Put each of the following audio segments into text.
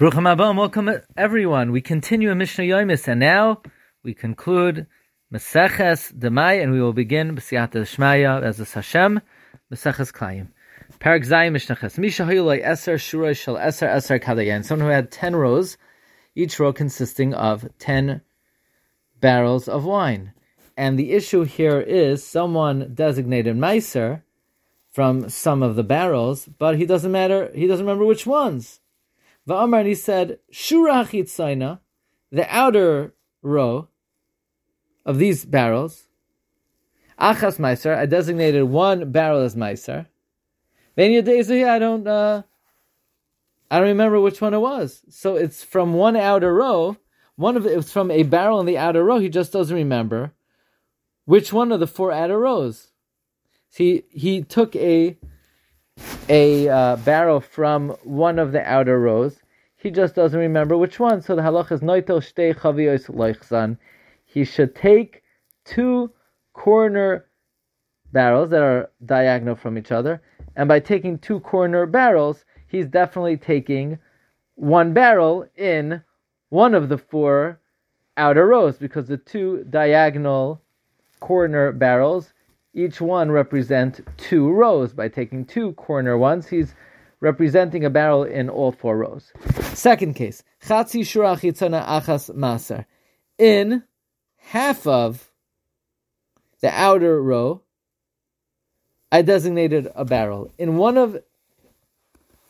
Brucham Abba, welcome everyone. We continue in Mishnah Yomis, and now we conclude Meseches Demai, and we will begin B'siyata Shmaya as a Hashem, Meseches Klayim. Parak Zayim Mishnachas. Misha Hayulai Eser Shuroi Shal Eser Eser Kadayan. Someone who had ten rows, each row consisting of ten barrels of wine. And the issue here is someone designated Meiser from some of the barrels, but he doesn't matter, he doesn't remember which ones. Va'amar, and he said, Shura Chitzaina, the outer row of these barrels, Achas Meiser, I designated one barrel as Meiser. I don't, uh, I don't remember which one it was. So it's from one outer row. One of it's from a barrel in the outer row. He just doesn't remember which one of the four outer rows. See, he took a a uh, barrel from one of the outer rows. He just doesn't remember which one. So the halach is noito shtei chaviyos loichsan. He should take two corner barrels that are diagonal from each other, and by taking two corner barrels, he's definitely taking one barrel in one of the four outer rows because the two diagonal corner barrels each one represent two rows. By taking two corner ones, he's representing a barrel in all four rows. Second case, chatzi shurachitzana achas maser. In half of the outer row, I designated a barrel. In one of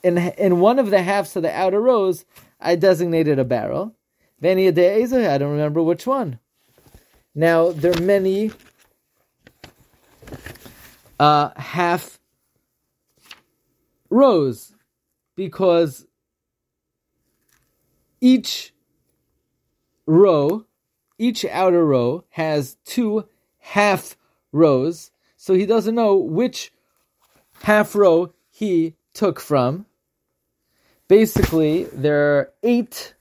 in in one of the halves of the outer rows, I designated a barrel. I don't remember which one. Now there are many uh, half rows because each row, each outer row has two half rows, so he doesn't know which half row he took from. Basically, there are eight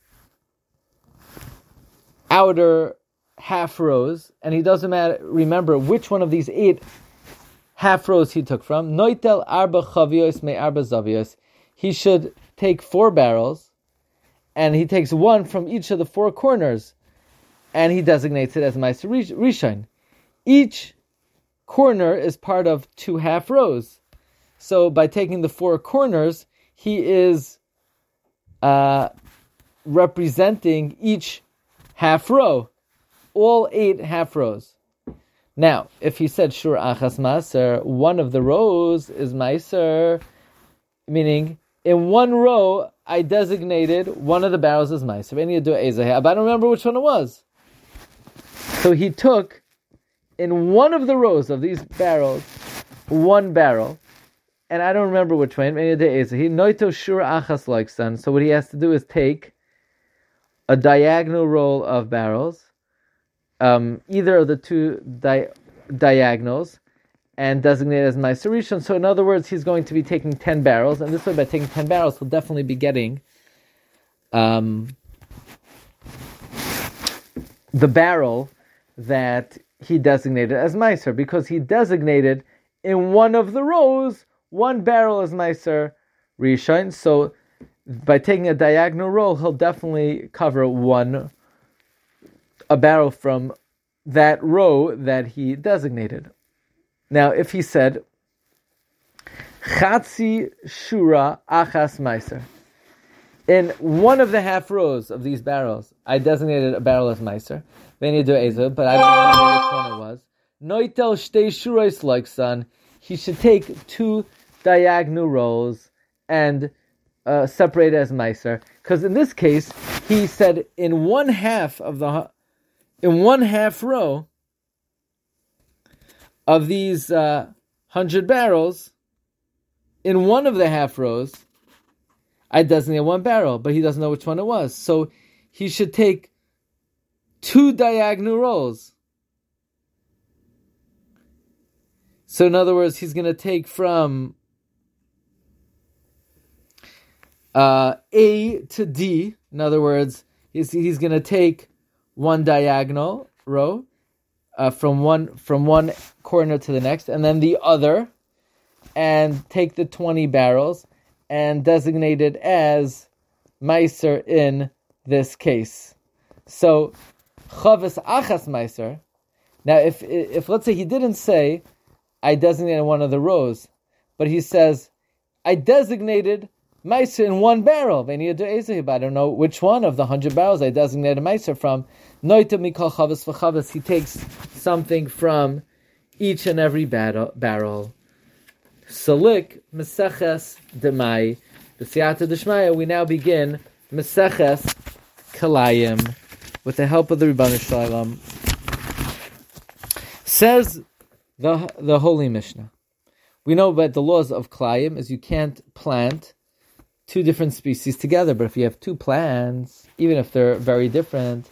outer half rows, and he doesn't matter, remember which one of these eight half rows he took from. Noitel arba chavios me arba zavios. He should take four barrels, and he takes one from each of the four corners, and he designates it as Meiser Rishon. Each corner is part of two half rows. So by taking the four corners, he is uh, representing each half row, all eight half rows. Now, if he said shur achas maser, one of the rows is meiser, meaning in one row I designated one of the barrels as meiser. But I don't remember which one it was. So he took in one of the rows of these barrels one barrel, and I don't remember which one. He noito shur achas like son. So what he has to do is take a diagonal row of barrels um, either of the two di- diagonals and designate as my Rishon. So in other words, he's going to be taking 10 barrels, and this way by taking 10 barrels, he'll definitely be getting um, the barrel that he designated as Meiser, because he designated in one of the rows one barrel as Meiser Rishon. So by taking a diagonal row, he'll definitely cover one a barrel from that row that he designated. Now, if he said, Chatzi Shura Achas Meiser, in one of the half rows of these barrels, I designated a barrel as Meiser, but I don't remember which one it was. Noitel Shtei Shurais like son, he should take two diagonal rows and uh, separate as Meiser. Because in this case, he said in one half of the in one half row of these uh, hundred barrels, in one of the half rows, I designate one barrel, but he doesn't know which one it was. So he should take two diagonal rows. So in other words, he's going to take from uh, A to D. In other words, he's, he's going to take one diagonal row uh, from one from one corner to the next, and then the other, and take the twenty barrels and designate it as meiser in this case. So chavis achas meiser. Now, if if let's say he didn't say, I designated one of the rows, but he says, I designated meiser in one barrel. I don't know which one of the hundred barrels I designated meiser from. Noita mikol v'chavis. He takes something from each and every barrel. Salik Meseches Demai. The Siyata Deshmaya, we now begin Meseches Kalayim with the help of the Ribbono Shel Olam. Says the the Holy Mishnah. We know about the laws of Kalayim is you can't plant two different species together, but if you have two plants, even if they're very different,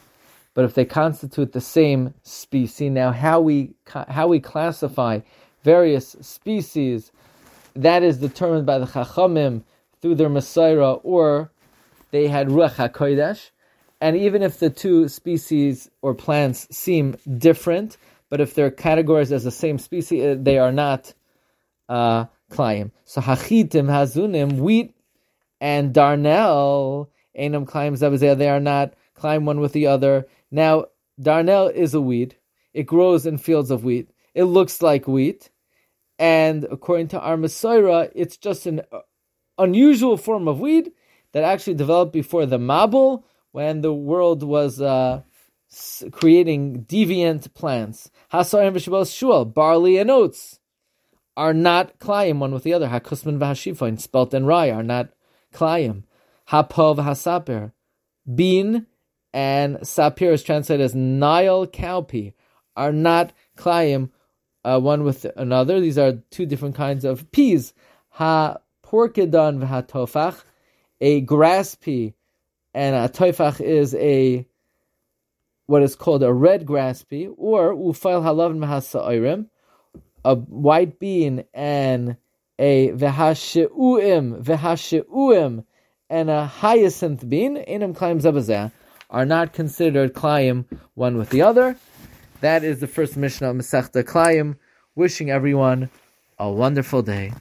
but if they constitute the same species, now how we how we classify various species that is determined by the Chachamim through their Messiah, or they had Ruach HaKodesh. And even if the two species or plants seem different, but if they're categorized as the same species, uh, they are not uh, Klayim. So Hachitim, Hazunim, wheat and darnel, Einam Klayim Zabazeh, they are not klayim one with the other. Now, darnel is a weed. It grows in fields of wheat. It looks like wheat and according to Messiah, it's just an unusual form of weed that actually developed before the Mabul, when the world was uh, creating deviant plants. Hasarim v'shabos shul, barley and oats are not klayim one with the other. Hakusman v'hashifoin, spelt and rye are not klayim. Hapov hasaper, bean and sapir is translated as Nile cowpea, are not klayim uh, one with another. These are two different kinds of peas. Ha porkidon v'ha tofach, a grass pea, and a tofach is a what is called a red grass pea, or ufail halavin v'ha a white bean and a v'hasheuim v'hasheuim and a hyacinth bean, inam klayim zabazeh, are not considered klayim one with the other. That is the first Mishnah of Masechta Klayim. Wishing everyone a wonderful day.